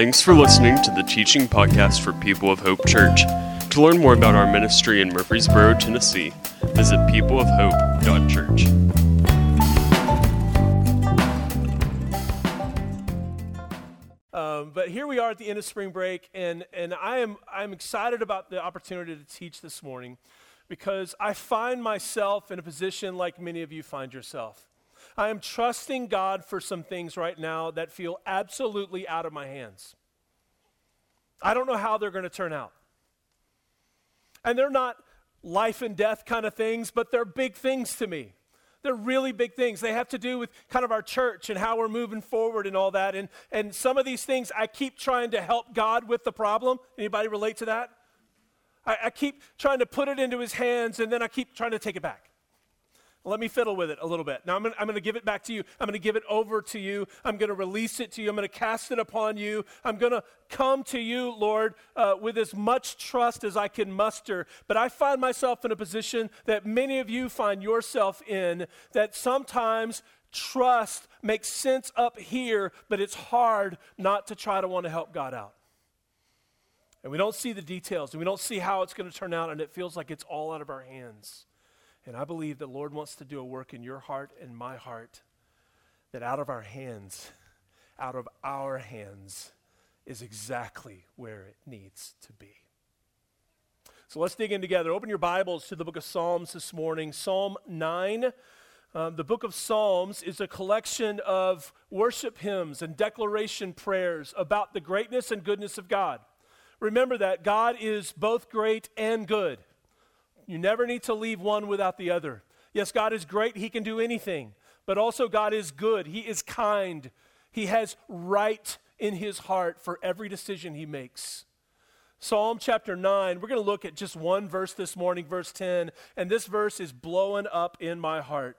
Thanks for listening to the teaching podcast for People of Hope Church. To learn more about our ministry in Murfreesboro, Tennessee, visit peopleofhope.church. Um, but here we are at the end of spring break, and, and I am I'm excited about the opportunity to teach this morning because I find myself in a position like many of you find yourself. I am trusting God for some things right now that feel absolutely out of my hands. I don't know how they're going to turn out. And they're not life and death kind of things, but they're big things to me. They're really big things. They have to do with kind of our church and how we're moving forward and all that. And, and some of these things, I keep trying to help God with the problem. Anybody relate to that? I, I keep trying to put it into his hands and then I keep trying to take it back. Let me fiddle with it a little bit. Now, I'm going to give it back to you. I'm going to give it over to you. I'm going to release it to you. I'm going to cast it upon you. I'm going to come to you, Lord, uh, with as much trust as I can muster. But I find myself in a position that many of you find yourself in, that sometimes trust makes sense up here, but it's hard not to try to want to help God out. And we don't see the details, and we don't see how it's going to turn out, and it feels like it's all out of our hands. And I believe that Lord wants to do a work in your heart and my heart that out of our hands, out of our hands, is exactly where it needs to be. So let's dig in together. Open your Bibles to the book of Psalms this morning. Psalm 9. Um, the book of Psalms is a collection of worship hymns and declaration prayers about the greatness and goodness of God. Remember that God is both great and good. You never need to leave one without the other. Yes, God is great, He can do anything, but also God is good, He is kind, He has right in His heart for every decision He makes. Psalm chapter 9, we're going to look at just one verse this morning, verse 10, and this verse is blowing up in my heart.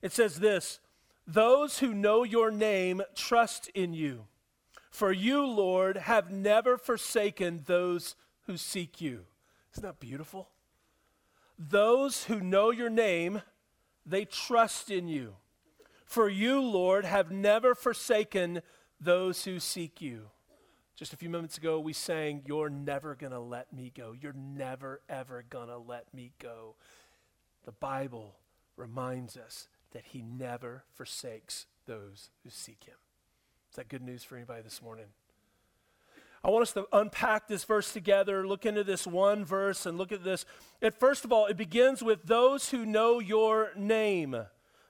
It says this Those who know your name trust in you, for you, Lord, have never forsaken those who seek you. Isn't that beautiful? Those who know your name, they trust in you. For you, Lord, have never forsaken those who seek you. Just a few moments ago, we sang, You're never going to let me go. You're never, ever going to let me go. The Bible reminds us that He never forsakes those who seek Him. Is that good news for anybody this morning? I want us to unpack this verse together, look into this one verse, and look at this. And first of all, it begins with those who know your name.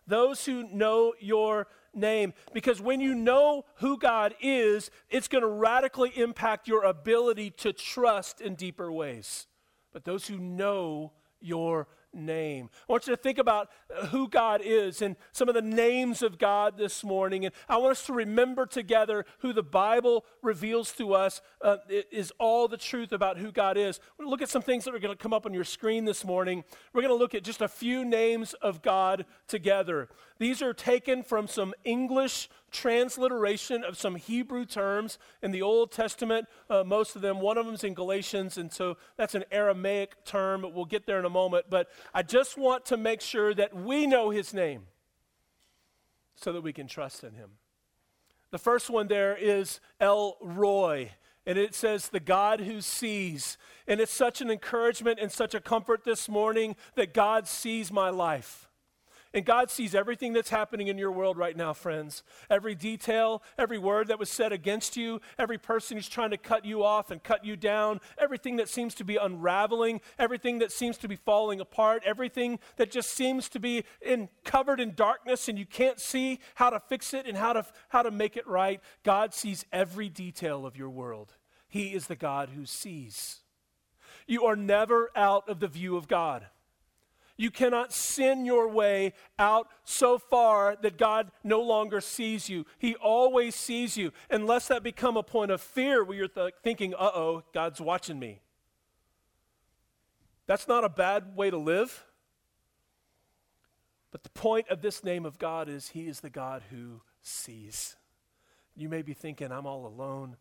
Those who know your name. Because when you know who God is, it's going to radically impact your ability to trust in deeper ways. But those who know your name. I want you to think about uh, who God is and some of the names of God this morning. And I want us to remember together who the Bible reveals to us uh, is all the truth about who God is. We're going to look at some things that are going to come up on your screen this morning. We're going to look at just a few names of God together. These are taken from some English transliteration of some Hebrew terms in the Old Testament, uh, most of them. One of them is in Galatians, and so that's an Aramaic term. We'll get there in a moment. But I just want to make sure that we know his name so that we can trust in him. The first one there is El Roi. And it says, the God who sees. And it's such an encouragement and such a comfort this morning that God sees my life. And God sees everything that's happening in your world right now, friends. Every detail, every word that was said against you, every person who's trying to cut you off and cut you down, everything that seems to be unraveling, everything that seems to be falling apart, everything that just seems to be in, covered in darkness and you can't see how to fix it and how to, how to make it right. God sees every detail of your world. He is the God who sees. You are never out of the view of God. You cannot sin your way out so far that God no longer sees you. He always sees you, unless that become a point of fear where you're th- thinking, uh oh, God's watching me. That's not a bad way to live. But the point of this name of God is He is the God who sees. You may be thinking, I'm all alone.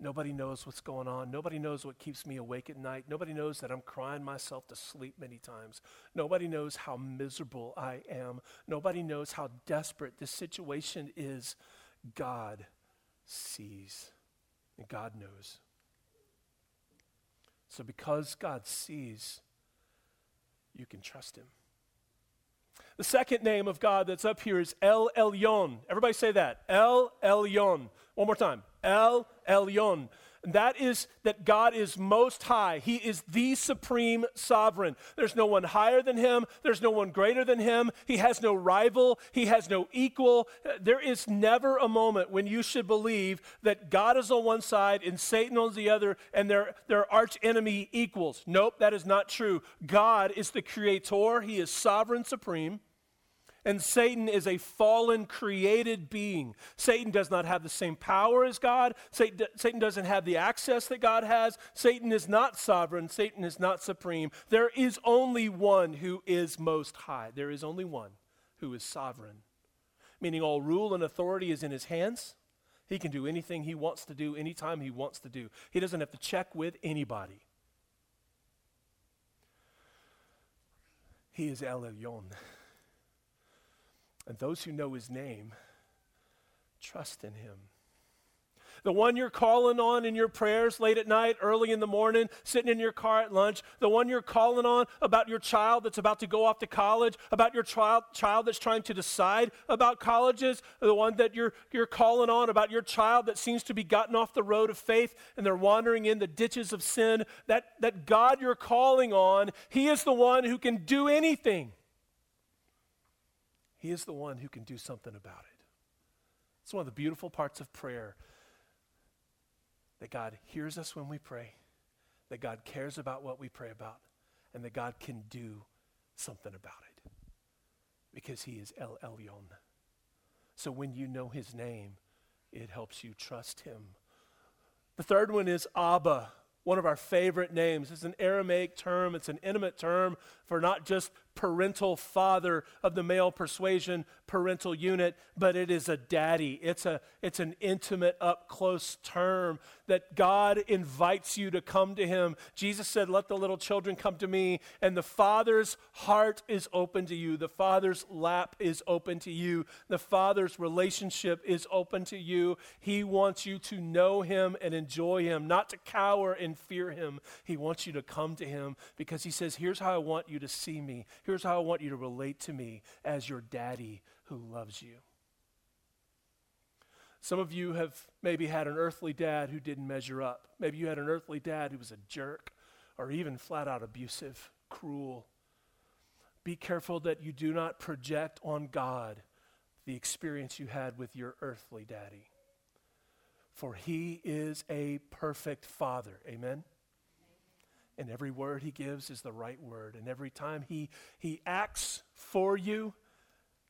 Nobody knows what's going on. Nobody knows what keeps me awake at night. Nobody knows that I'm crying myself to sleep many times. Nobody knows how miserable I am. Nobody knows how desperate this situation is. God sees. And God knows. So, because God sees, you can trust Him. The second name of God that's up here is El Elyon. Everybody say that. El Elyon. One more time. El Elyon. That is that God is most high. He is the supreme sovereign. There's no one higher than him, there's no one greater than him. He has no rival, he has no equal. There is never a moment when you should believe that God is on one side and Satan on the other and they're, they're arch enemy equals. Nope, that is not true. God is the creator, he is sovereign supreme. And Satan is a fallen created being. Satan does not have the same power as God. Satan, doesn't have the access that God has. Satan is not sovereign. Satan is not supreme. There is only one who is most high. There is only one who is sovereign, meaning all rule and authority is in his hands. He can do anything he wants to do anytime he wants to do. He doesn't have to check with anybody. He is El Elyon. And those who know his name trust in him. The one you're calling on in your prayers late at night, early in the morning, sitting in your car at lunch, the one you're calling on about your child that's about to go off to college, about your child, child that's trying to decide about colleges, the one that you're, you're calling on about your child that seems to be gotten off the road of faith and they're wandering in the ditches of sin, that, that God you're calling on, He is the one who can do anything. He is the one who can do something about it. It's one of the beautiful parts of prayer that God hears us when we pray, that God cares about what we pray about, and that God can do something about it because He is El Elyon. So when you know His name, it helps you trust Him. The third one is Abba one of our favorite names. It's an Aramaic term, it's an intimate term for not just parental father of the male persuasion parental unit, but it is a daddy. It's, a, it's an intimate, up close term that God invites you to come to Him. Jesus said, Let the little children come to me, and the Father's heart is open to you. The Father's lap is open to you. The Father's relationship is open to you. He wants you to know Him and enjoy Him, not to cower and fear Him. He wants you to come to Him because He says, Here's how I want you to see me. Here's how I want you to relate to me as your daddy who loves you. Some of you have maybe had an earthly dad who didn't measure up. Maybe you had an earthly dad who was a jerk or even flat out abusive, cruel. Be careful that you do not project on God the experience you had with your earthly daddy. For he is a perfect father. Amen? And every word he gives is the right word. And every time he he acts for you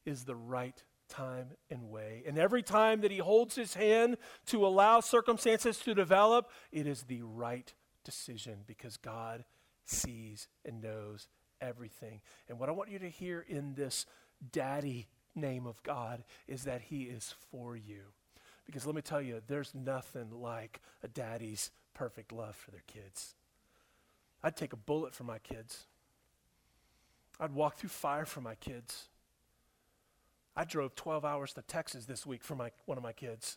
is the right time and way. And every time that he holds his hand to allow circumstances to develop it is the right decision because God sees and knows everything. And what I want you to hear in this daddy name of God is that he is for you. Because let me tell you there's nothing like a daddy's perfect love for their kids I'd take a bullet for my kids. I'd walk through fire for my kids. I drove 12 hours to Texas this week for my, one of my kids.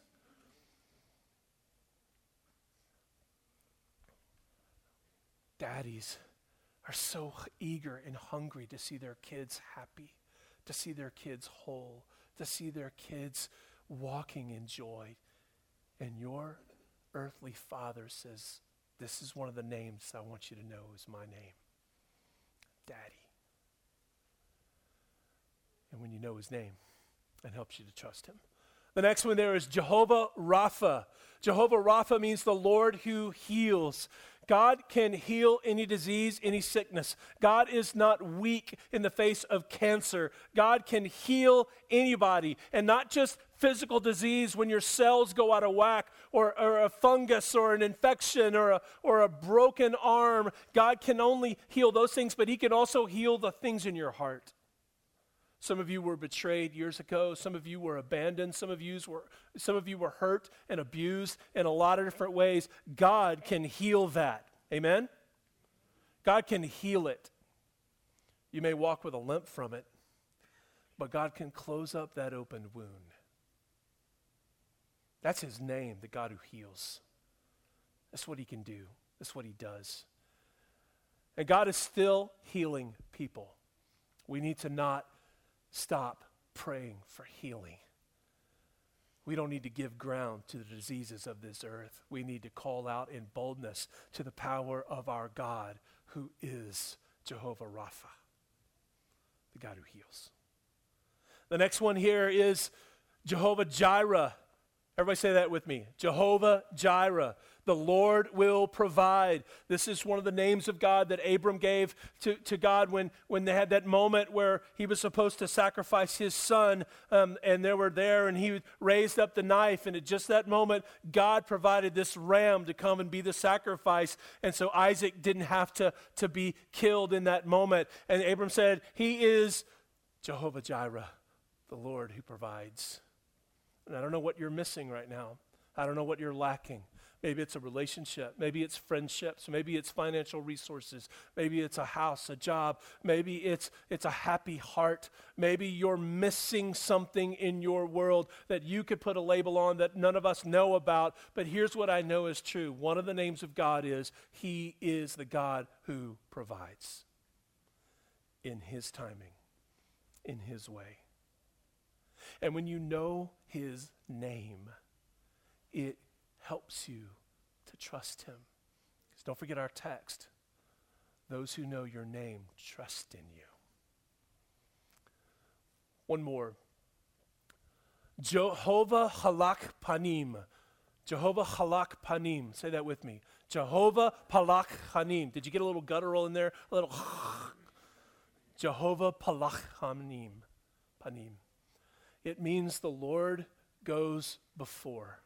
Daddies are so eager and hungry to see their kids happy, to see their kids whole, to see their kids walking in joy. And your earthly father says, this is one of the names I want you to know is my name Daddy. And when you know his name, it helps you to trust him. The next one there is Jehovah Rapha. Jehovah Rapha means the Lord who heals. God can heal any disease, any sickness. God is not weak in the face of cancer. God can heal anybody, and not just physical disease when your cells go out of whack, or, or a fungus, or an infection, or a, or a broken arm. God can only heal those things, but He can also heal the things in your heart. Some of you were betrayed years ago. Some of you were abandoned. Some of you were, some of you were hurt and abused in a lot of different ways. God can heal that. Amen? God can heal it. You may walk with a limp from it, but God can close up that open wound. That's his name, the God who heals. That's what he can do. That's what he does. And God is still healing people. We need to not stop praying for healing. We don't need to give ground to the diseases of this earth. We need to call out in boldness to the power of our God, who is Jehovah Rapha, the God who heals. The next one here is Jehovah Jireh. Everybody say that with me. Jehovah Jireh. The Lord will provide. This is one of the names of God that Abram gave to, to God when, when they had that moment where he was supposed to sacrifice his son, um, and they were there, and he raised up the knife. And at just that moment, God provided this ram to come and be the sacrifice. And so Isaac didn't have to, to be killed in that moment. And Abram said, He is Jehovah Jireh, the Lord who provides. And I don't know what you're missing right now. I don't know what you're lacking. Maybe it's a relationship. Maybe it's friendships. Maybe it's financial resources. Maybe it's a house, a job. Maybe it's, it's a happy heart. Maybe you're missing something in your world that you could put a label on that none of us know about. But here's what I know is true one of the names of God is He is the God who provides in His timing, in His way. And when you know His name, it helps you to trust him. Because don't forget our text. Those who know your name trust in you. One more. Jehovah Halak Panim. Jehovah Halak Panim. Say that with me. Jehovah Palak Panim. Did you get a little guttural in there? A little. Jehovah Palak Panim. Panim. It means the Lord goes before.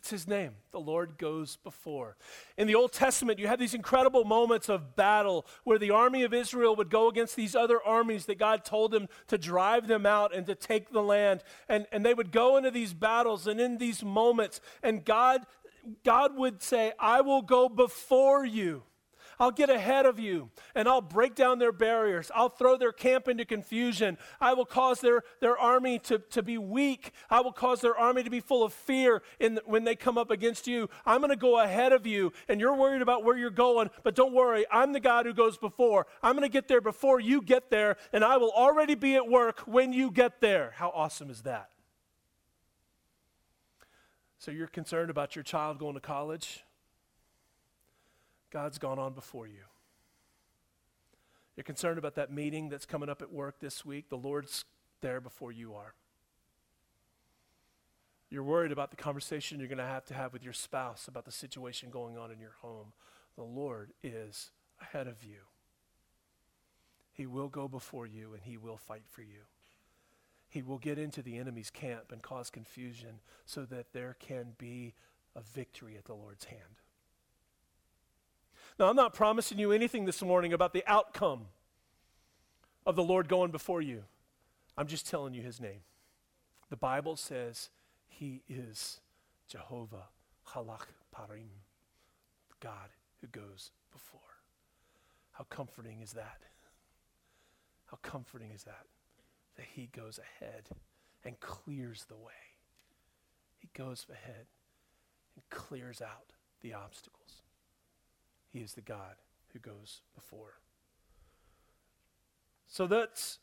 It's his name. The Lord goes before. In the Old Testament, you have these incredible moments of battle where the army of Israel would go against these other armies that God told them to drive them out and to take the land. And, and they would go into these battles and in these moments, and God, God would say, I will go before you. I'll get ahead of you and I'll break down their barriers. I'll throw their camp into confusion. I will cause their, their army to, to be weak. I will cause their army to be full of fear in, when they come up against you. I'm going to go ahead of you and you're worried about where you're going, but don't worry. I'm the God who goes before. I'm going to get there before you get there and I will already be at work when you get there. How awesome is that? So you're concerned about your child going to college? God's gone on before you. You're concerned about that meeting that's coming up at work this week. The Lord's there before you are. You're worried about the conversation you're going to have to have with your spouse about the situation going on in your home. The Lord is ahead of you. He will go before you and he will fight for you. He will get into the enemy's camp and cause confusion so that there can be a victory at the Lord's hand. Now, I'm not promising you anything this morning about the outcome of the Lord going before you. I'm just telling you his name. The Bible says he is Jehovah Halak Panim, God who goes before. How comforting is that? How comforting is that? That he goes ahead and clears the way. He goes ahead and clears out the obstacles. He is the God who goes before. So that's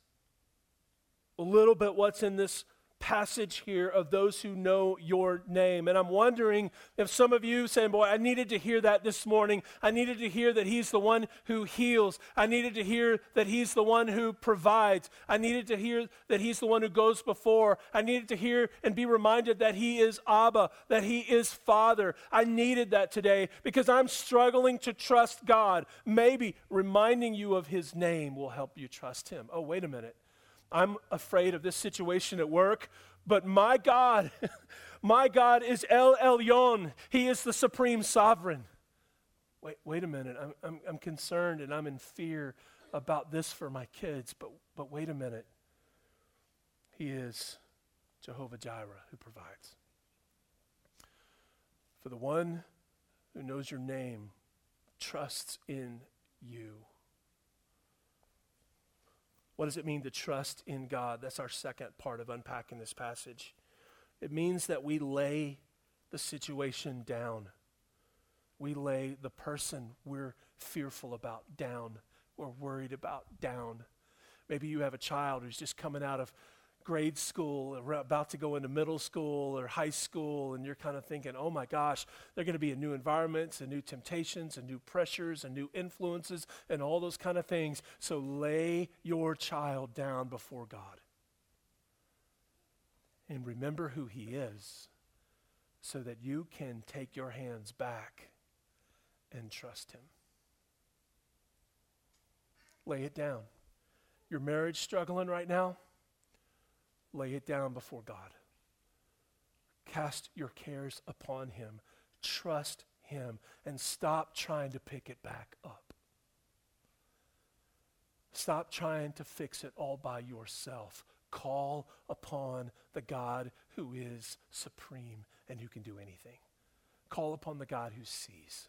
a little bit what's in this passage here of those who know your name. And I'm wondering if some of you saying, Boy, I needed to hear that this morning. I needed to hear that He's the one who heals. I needed to hear that He's the one who provides. I needed to hear that He's the one who goes before. I needed to hear and be reminded that He is Abba, that He is Father. I needed that today because I'm struggling to trust God. Maybe reminding you of His name will help you trust Him. Oh, wait a minute. I'm afraid of this situation at work, but my God, my God is El Elyon. He is the supreme sovereign. Wait, wait a minute. I'm, I'm, I'm concerned and I'm in fear about this for my kids, but, but wait a minute. He is Jehovah Jireh who provides. For the one who knows your name trusts in you. What does it mean to trust in God? That's our second part of unpacking this passage. It means that we lay the situation down. We lay the person we're fearful about down or worried about down. Maybe you have a child who's just coming out of grade school or about to go into middle school or high school and you're kind of thinking oh my gosh they're going to be in new environments and new temptations and new pressures and new influences and all those kind of things. So lay your child down before god and remember who he is so that you can take your hands back and trust him. Lay it down. Your marriage struggling right now lay it down before God. Cast your cares upon Him. Trust Him and stop trying to pick it back up. Stop trying to fix it all by yourself. Call upon the God who is supreme and who can do anything. Call upon the God who sees.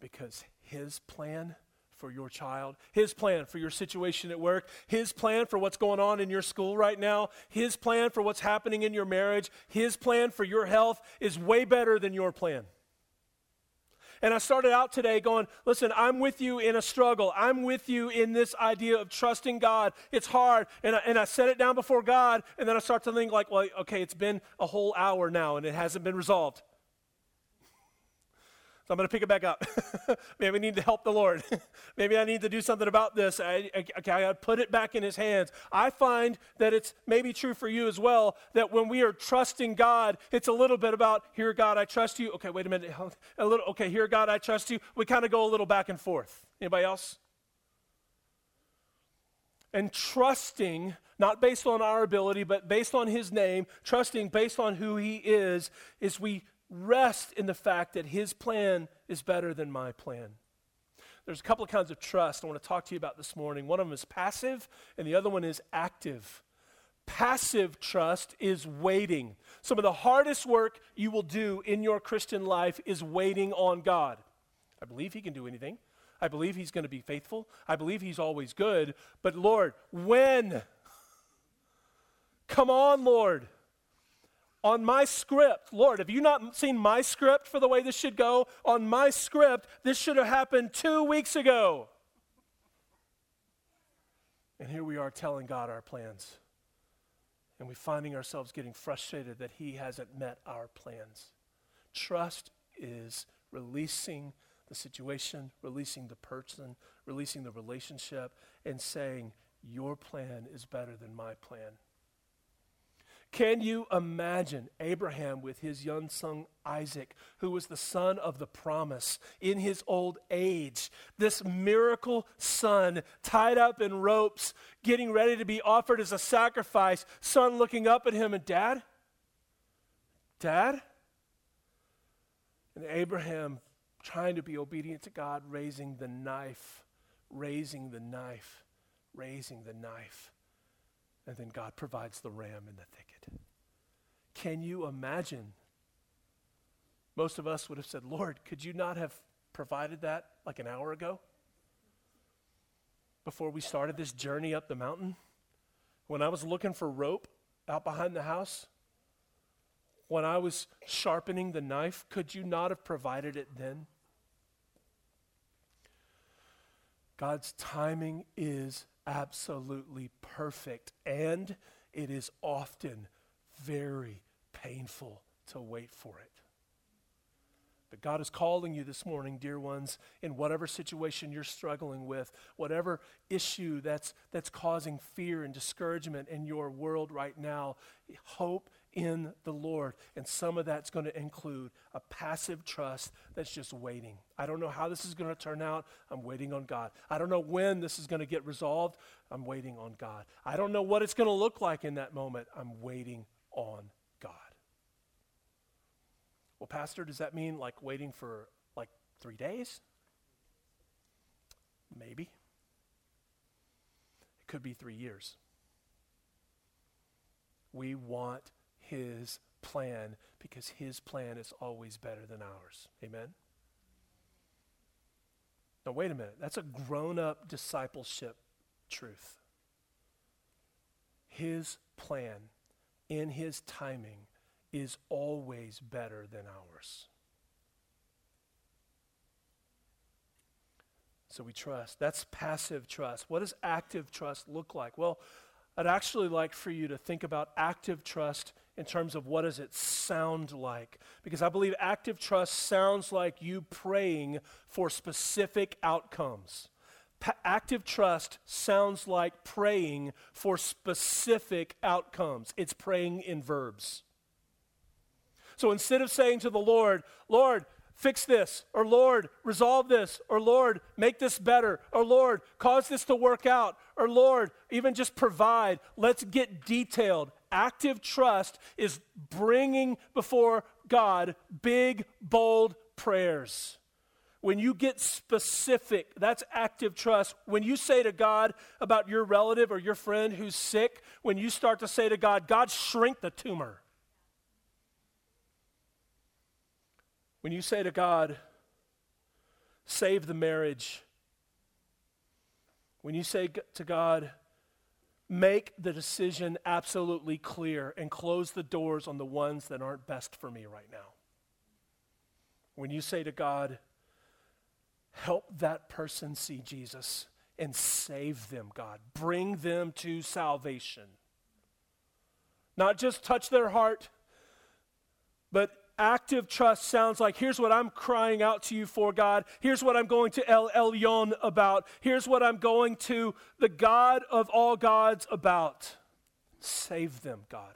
Because his plan for your child, His plan for your situation at work, His plan for what's going on in your school right now, His plan for what's happening in your marriage, His plan for your health is way better than your plan. And I started out today going, listen, I'm with you in a struggle. I'm with you in this idea of trusting God. It's hard. And I, and I set it down before God, and then I start to think, like, well, okay, it's been a whole hour now, and it hasn't been resolved. So I'm going to pick it back up. Maybe I need to help the Lord. Maybe I need to do something about this. I, I, I got to put it back in His hands. I find that it's maybe true for you as well that when we are trusting God, it's a little bit about, here, God, I trust you. Okay, wait a minute. A little, okay, here, God, I trust you. We kind of go a little back and forth. Anybody else? And trusting, not based on our ability, but based on His name, trusting based on who He is, is we rest in the fact that His plan is better than my plan. There's a couple of kinds of trust I want to talk to you about this morning. One of them is passive, and the other one is active. Passive trust is waiting. Some of the hardest work you will do in your Christian life is waiting on God. I believe He can do anything. I believe He's going to be faithful. I believe He's always good. But Lord, when? Come on, Lord on my script. Lord, have you not seen my script for the way this should go? On my script, this should have happened two weeks ago. And here we are telling God our plans. And we're finding ourselves getting frustrated that He hasn't met our plans. Trust is releasing the situation, releasing the person, releasing the relationship, and saying, Your plan is better than my plan. Can you imagine Abraham with his young son Isaac, who was the son of the promise in his old age? This miracle son tied up in ropes, getting ready to be offered as a sacrifice. Son looking up at him and, Dad? Dad? And Abraham trying to be obedient to God, raising the knife, raising the knife, raising the knife. And then God provides the ram in the thicket. Can you imagine? Most of us would have said, Lord, could you not have provided that like an hour ago? Before we started this journey up the mountain? When I was looking for rope out behind the house? When I was sharpening the knife, could you not have provided it then? God's timing is absolutely perfect, and it is often very painful to wait for it. But God is calling you this morning, dear ones, in whatever situation you're struggling with, whatever issue that's, that's causing fear and discouragement in your world right now, hope in the Lord. And some of that's going to include a passive trust that's just waiting. I don't know how this is going to turn out. I'm waiting on God. I don't know when this is going to get resolved. I'm waiting on God. I don't know what it's going to look like in that moment. I'm waiting on God. Well, Pastor, does that mean like waiting for like three days? Maybe. It could be three years. We want his plan because his plan is always better than ours. Amen? Now, wait a minute. That's a grown up discipleship truth. His plan in his timing is always better than ours. So we trust. That's passive trust. What does active trust look like? Well, I'd actually like for you to think about active trust in terms of what does it sound like because I believe active trust sounds like you praying for specific outcomes. Pa- active trust sounds like praying for specific outcomes. It's praying in verbs. So instead of saying to the Lord, Lord, fix this, or Lord, resolve this, or Lord, make this better, or Lord, cause this to work out, or Lord, even just provide. Let's get detailed. Active trust is bringing before God big, bold prayers. When you get specific, that's active trust. When you say to God about your relative or your friend who's sick, when you start to say to God, God, shrink the tumor. When you say to God, save the marriage, when you say to God, make the decision absolutely clear and close the doors on the ones that aren't best for me right now. When you say to God, help that person see Jesus and save them, God, bring them to salvation. Not just touch their heart, but active trust sounds like here's what I'm crying out to you for, God. Here's what I'm going to El Elyon about. Here's what I'm going to the God of all gods about. Save them, God.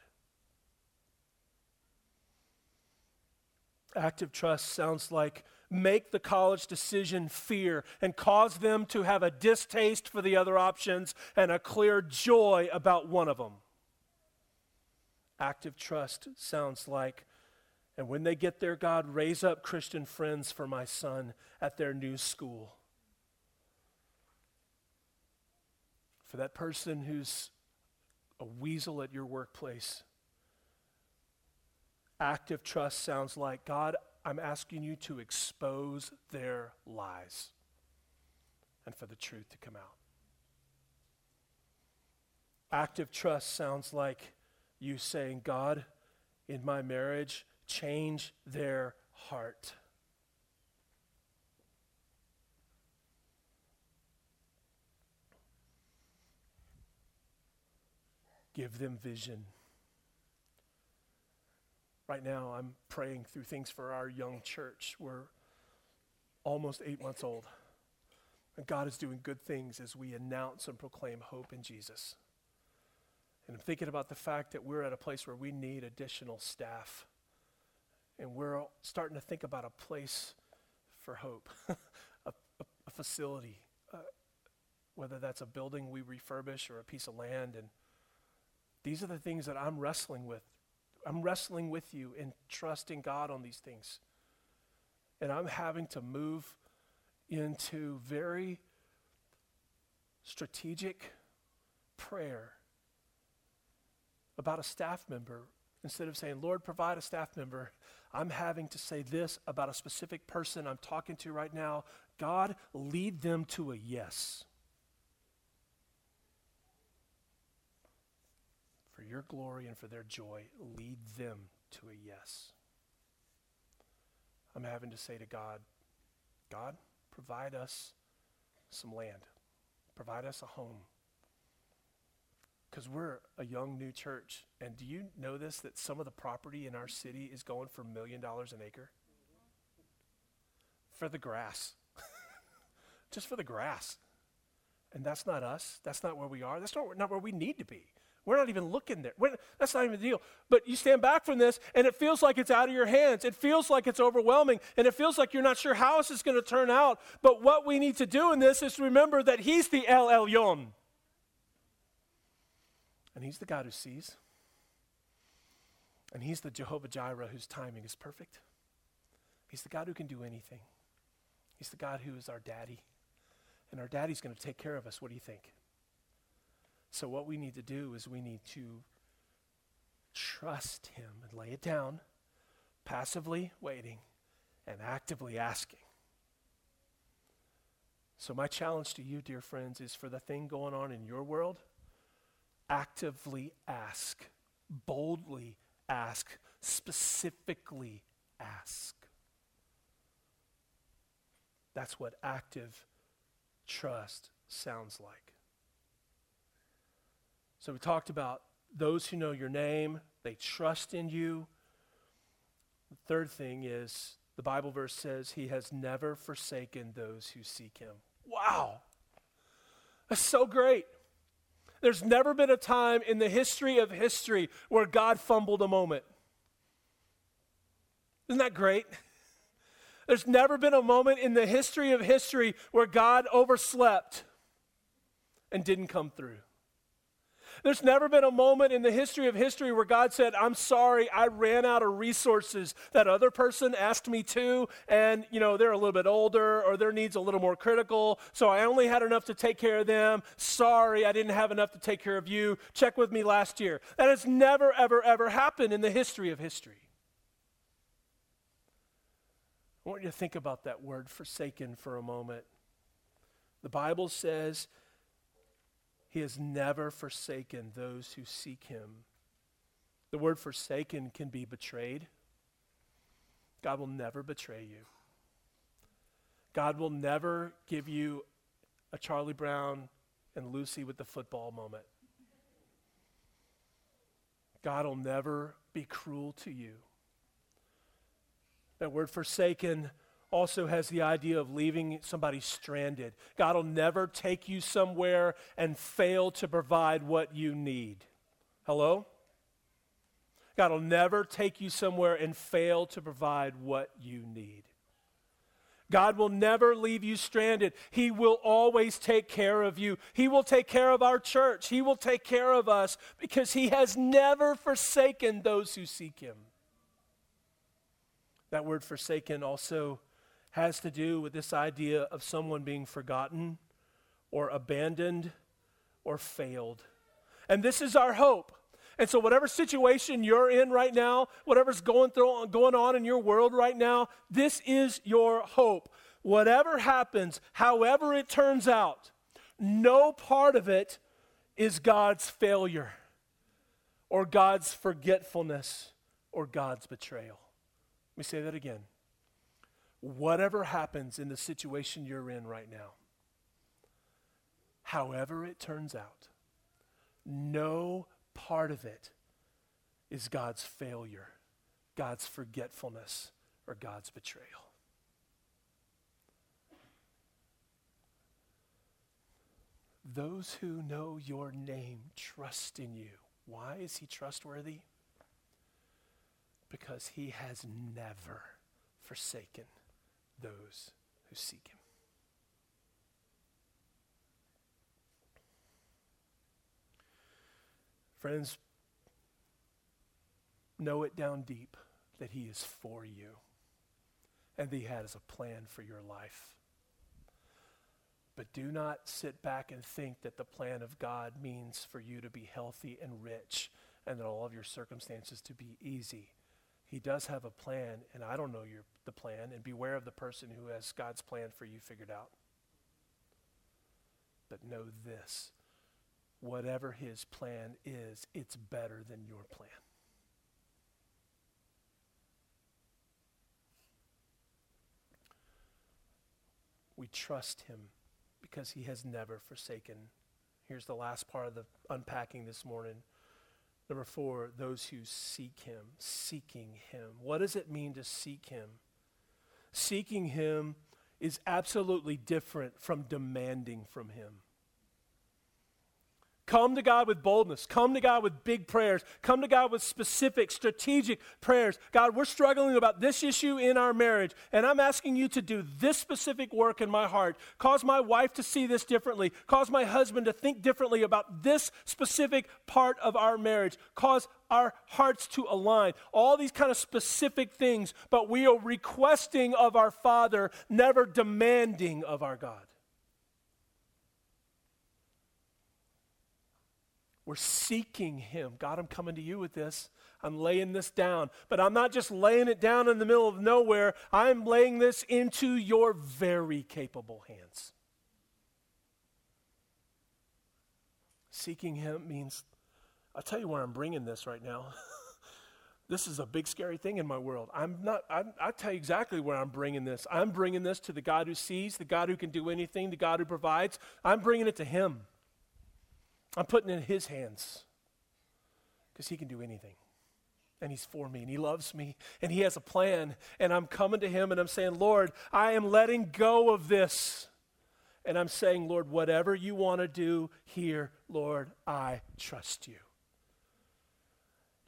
Active trust sounds like make the college decision fear and cause them to have a distaste for the other options and a clear joy about one of them. Active trust sounds like and when they get there, God, raise up Christian friends for my son at their new school. For that person who's a weasel at your workplace, active trust sounds like God, I'm asking you to expose their lies and for the truth to come out. Active trust sounds like you saying, God, in my marriage, change their heart. Give them vision. Right now, I'm praying through things for our young church. We're almost eight months old. And God is doing good things as we announce and proclaim hope in Jesus. And I'm thinking about the fact that we're at a place where we need additional staff and we're starting to think about a place for hope, a, a, a, facility, uh, whether that's a building we refurbish or a piece of land. And these are the things that I'm wrestling with. I'm wrestling with you in trusting God on these things. And I'm having to move into very strategic prayer about a staff member instead of saying, Lord, provide a staff member I'm having to say this about a specific person I'm talking to right now. God, lead them to a yes. For your glory and for their joy, lead them to a yes. I'm having to say to God, God, provide us some land, provide us a home because we're a young new church. And do you know this that some of the property in our city is going for a million dollars an acre? For the grass. Just for the grass. And that's not us. That's not where we are. That's not, not where we need to be. We're not even looking there. We're, that's not even the deal. But you stand back from this, and it feels like it's out of your hands. It feels like it's overwhelming, and it feels like you're not sure how this is going to turn out. But what we need to do in this is remember that He's the El Elyon. And He's the God who sees. And He's the Jehovah Jireh whose timing is perfect. He's the God who can do anything. He's the God who is our daddy. And our daddy's going to take care of us. What do you think? So, what we need to do is we need to trust Him and lay it down, passively waiting and actively asking. So, my challenge to you, dear friends, is for the thing going on in your world actively ask, boldly ask specifically ask. That's what active trust sounds like. So we talked about those who know your name, they trust in you. The third thing is the Bible verse says he has never forsaken those who seek him. Wow. That's so great. There's never been a time in the history of history where God fumbled a moment. Isn't that great? There's never been a moment in the history of history where God overslept and didn't come through. There's never been a moment in the history of history where God said, I'm sorry, I ran out of resources. That other person asked me to, and you know, they're a little bit older or their needs a little more critical, so I only had enough to take care of them. Sorry, I didn't have enough to take care of you. Check with me last year. That has never, ever, ever happened in the history of history. I want you to think about that word forsaken for a moment. The Bible says he has never forsaken those who seek him. The word forsaken can be betrayed. God will never betray you. God will never give you a Charlie Brown and Lucy with the football moment. God will never be cruel to you. That word forsaken also has the idea of leaving somebody stranded. God will never take you somewhere and fail to provide what you need. Hello? God will never take you somewhere and fail to provide what you need. God will never leave you stranded. He will always take care of you. He will take care of our church. He will take care of us because He has never forsaken those who seek Him. That word forsaken also has to do with this idea of someone being forgotten or abandoned or failed. And this is our hope. And so, whatever situation you're in right now, whatever's going, through, going on in your world right now, this is your hope. Whatever happens, however it turns out, no part of it is God's failure or God's forgetfulness or God's betrayal. Let me say that again whatever happens in the situation you're in right now, however it turns out, no part of it is God's failure, God's forgetfulness, or God's betrayal. Those who know your name trust in you. Why is he trustworthy? Because he has never forsaken those who seek him. Friends, know it down deep that he is for you and that he has a plan for your life. But do not sit back and think that the plan of God means for you to be healthy and rich and that all of your circumstances to be easy. He does have a plan, and I don't know your, the plan, and beware of the person who has God's plan for you figured out. But know this whatever his plan is, it's better than your plan. We trust him because he has never forsaken. Here's the last part of the unpacking this morning. Number four, those who seek him, seeking him. What does it mean to seek him? Seeking him is absolutely different from demanding from him. Come to God with boldness. Come to God with big prayers. Come to God with specific, strategic prayers. God, we're struggling about this issue in our marriage, and I'm asking you to do this specific work in my heart. Cause my wife to see this differently. Cause my husband to think differently about this specific part of our marriage. Cause our hearts to align. All these kind of specific things, but we are requesting of our Father, never demanding of our God. We're seeking Him. God, I'm coming to you with this. I'm laying this down. But I'm not just laying it down in the middle of nowhere, I'm laying this into your very capable hands. Seeking Him means, I'll tell you where I'm bringing this right now. this is a big scary thing in my world. I'm not, I'm, I tell you exactly where I'm bringing this. I'm bringing this to the God who sees, the God who can do anything, the God who provides. I'm bringing it to Him. I'm putting it in His hands because He can do anything. And He's for me, and He loves me, and He has a plan. And I'm coming to Him and I'm saying, Lord, I am letting go of this. And I'm saying, Lord, whatever you want to do here, Lord, I trust you.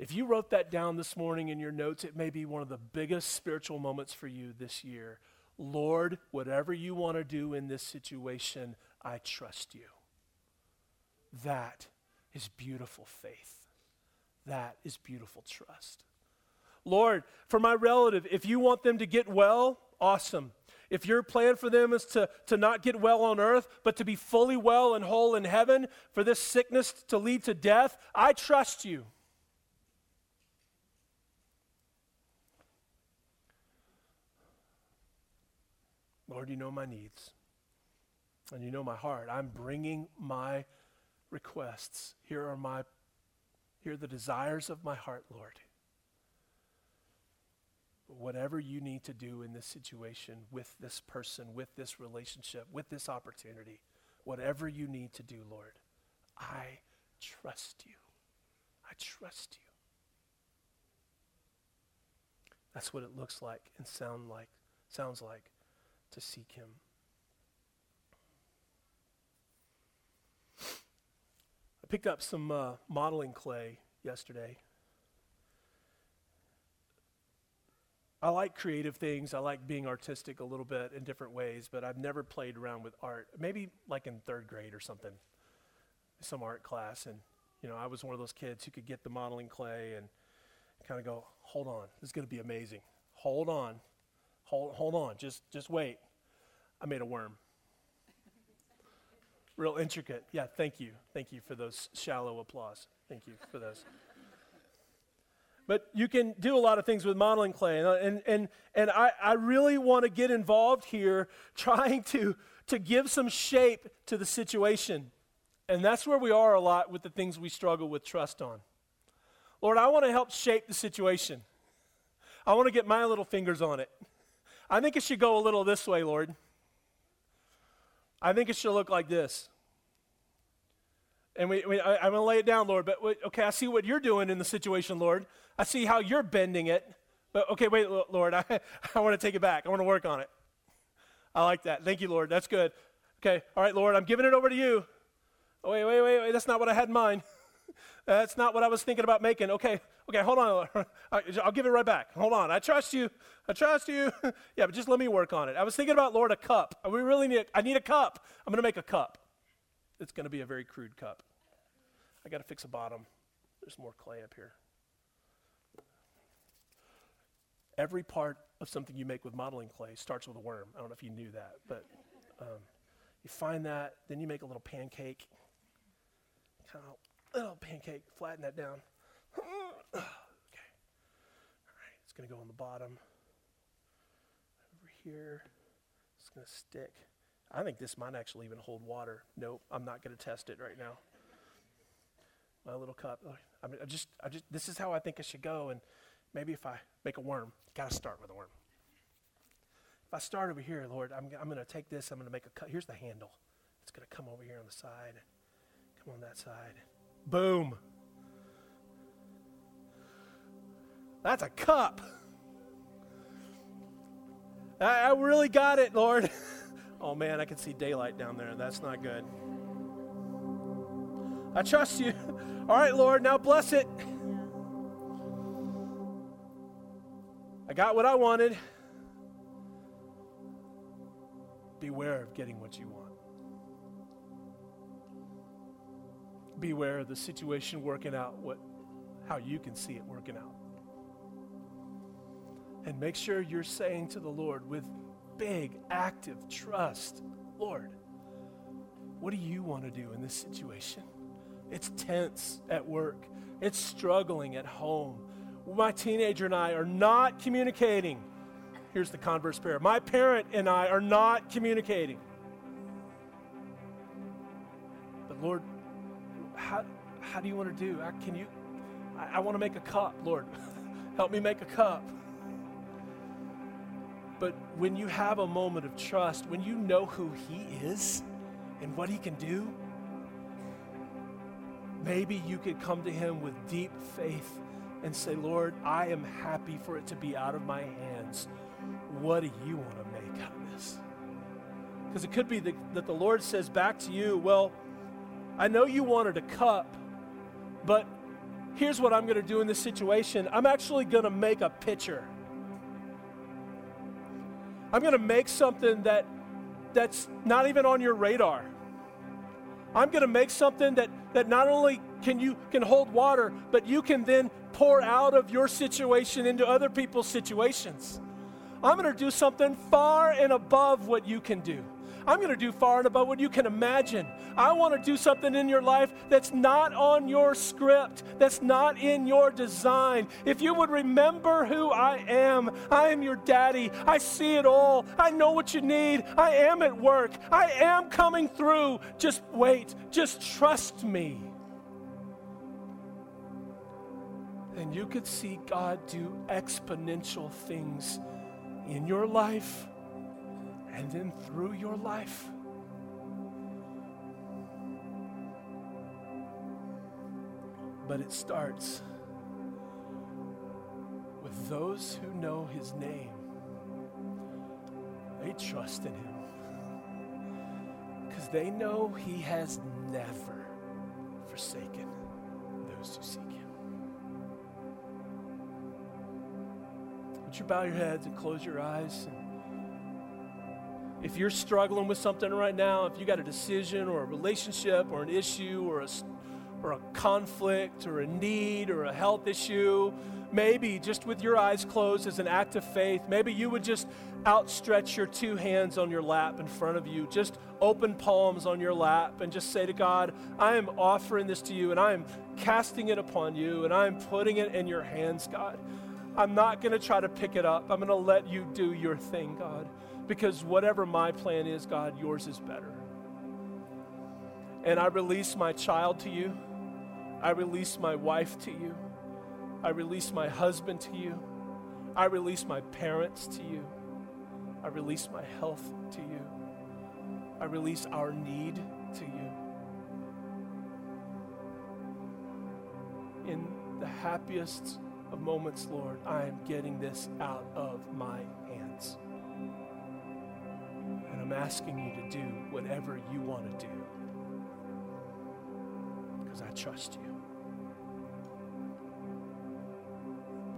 If you wrote that down this morning in your notes, it may be one of the biggest spiritual moments for you this year. Lord, whatever you want to do in this situation, I trust you. That is beautiful faith. That is beautiful trust. Lord, for my relative, if you want them to get well, awesome. If your plan for them is to, to not get well on earth, but to be fully well and whole in heaven, for this sickness to lead to death, I trust you. Lord, you know my needs and you know my heart. I'm bringing my requests. Here are my here are the desires of my heart, Lord. Whatever you need to do in this situation with this person, with this relationship, with this opportunity, whatever you need to do, Lord, I trust you. I trust you. That's what it looks like and sound like sounds like to seek him. Picked up some uh, modeling clay yesterday. I like creative things. I like being artistic a little bit in different ways, but I've never played around with art. Maybe like in third grade or something, some art class. And, you know, I was one of those kids who could get the modeling clay and kind of go, hold on, this is going to be amazing. Hold on. Hold, hold on, just, just wait. I made a worm. Real intricate. Yeah, thank you. Thank you for those shallow applause. Thank you for those. But you can do a lot of things with modeling clay. And, and, and, and I, I really want to get involved here trying to, to give some shape to the situation. And that's where we are a lot with the things we struggle with trust on. Lord, I want to help shape the situation. I want to get my little fingers on it. I think it should go a little this way, Lord. I think it should look like this. And we, we I, am going to lay it down, Lord. But wait, okay, I see what you're doing in the situation, Lord. I see how you're bending it. But okay, wait, Lord, I, I want to take it back. I want to work on it. I like that. Thank you, Lord. That's good. Okay, all right, Lord, I'm giving it over to you. Oh, wait, wait, wait, wait. That's not what I had in mind. That's not what I was thinking about making. Okay, okay, hold on. I'll give it right back. Hold on. I trust you. I trust you. yeah, but just let me work on it. I was thinking about, Lord, a cup. We really need, a, I need a cup. I'm going to make a cup. It's going to be a very crude cup. I got to fix a bottom. There's more clay up here. Every part of something you make with modeling clay starts with a worm. I don't know if you knew that, but um, you find that, then you make a little pancake. Kind of little pancake, flatten that down. okay. All right, it's going to go on the bottom. Over here, it's going to stick. I think this might actually even hold water. Nope, I'm not going to test it right now. My little cup. Oh, I mean, I just, I just, this is how I think it should go. And maybe if I make a worm, got to start with a worm. If I start over here, Lord, I'm, I'm going to take this, I'm going to make a cut. Here's the handle. It's going to come over here on the side, come on that side. Boom. That's a cup. I, I really got it, Lord. oh man, I can see daylight down there. That's not good. I trust you. All right, Lord, now bless it. I got what I wanted. Beware of getting what you want. Beware of the situation working out what, how you can see it working out. And make sure you're saying to the Lord with big, active trust Lord, what do you want to do in this situation? It's tense at work, it's struggling at home. My teenager and I are not communicating. Here's the converse pair. My parent and I are not communicating. But Lord, how, do you want to do? I, Can you? I, I want to make a cup, Lord. Help me make a cup. But when you have a moment of trust, when you know who He is and what He can do, maybe you could come to Him with deep faith and say, Lord, I am happy for it to be out of my hands. What do you want to make out of this? Because it could be that, that the Lord says back to you, Well, I know you wanted a cup, but here's what I'm going to do in this situation I'm actually going to make a pitcher. I'm going to make something that that's not even on your radar. I'm going to make something that, that not only can you can hold water, but you can then pour out of your situation into other people's situations. I'm going to do something far and above what you can do. I'm going to do far and above what you can imagine. I want to do something in your life that's not on your script, that's not in your design. If you would remember who I am, I am your daddy. I see it all. I know what you need. I am at work. I am coming through. Just wait. Just trust me. And you could see God do exponential things in your life and then through your life. But it starts with those who know his name. They trust in him because they know he has never forsaken those who seek him. Would you bow your heads and close your eyes? If you're struggling with something right now, if you got a decision or a relationship or an issue or a, or a conflict or a need or a health issue, maybe just with your eyes closed as an act of faith, maybe you would just outstretch your two hands on your lap in front of you, just open palms on your lap, and just say to God, I am offering this to you and I am casting it upon you and I am putting it in your hands, God. I'm not going to try to pick it up. I'm going to let you do your thing, God because whatever my plan is, God, yours is better. And I release my child to you. I release my wife to you. I release my husband to you. I release my parents to you. I release my health to you. I release our need to you. In the happiest of moments, Lord, I am getting this out of my hands. I'm asking you to do whatever you want to do because I trust you.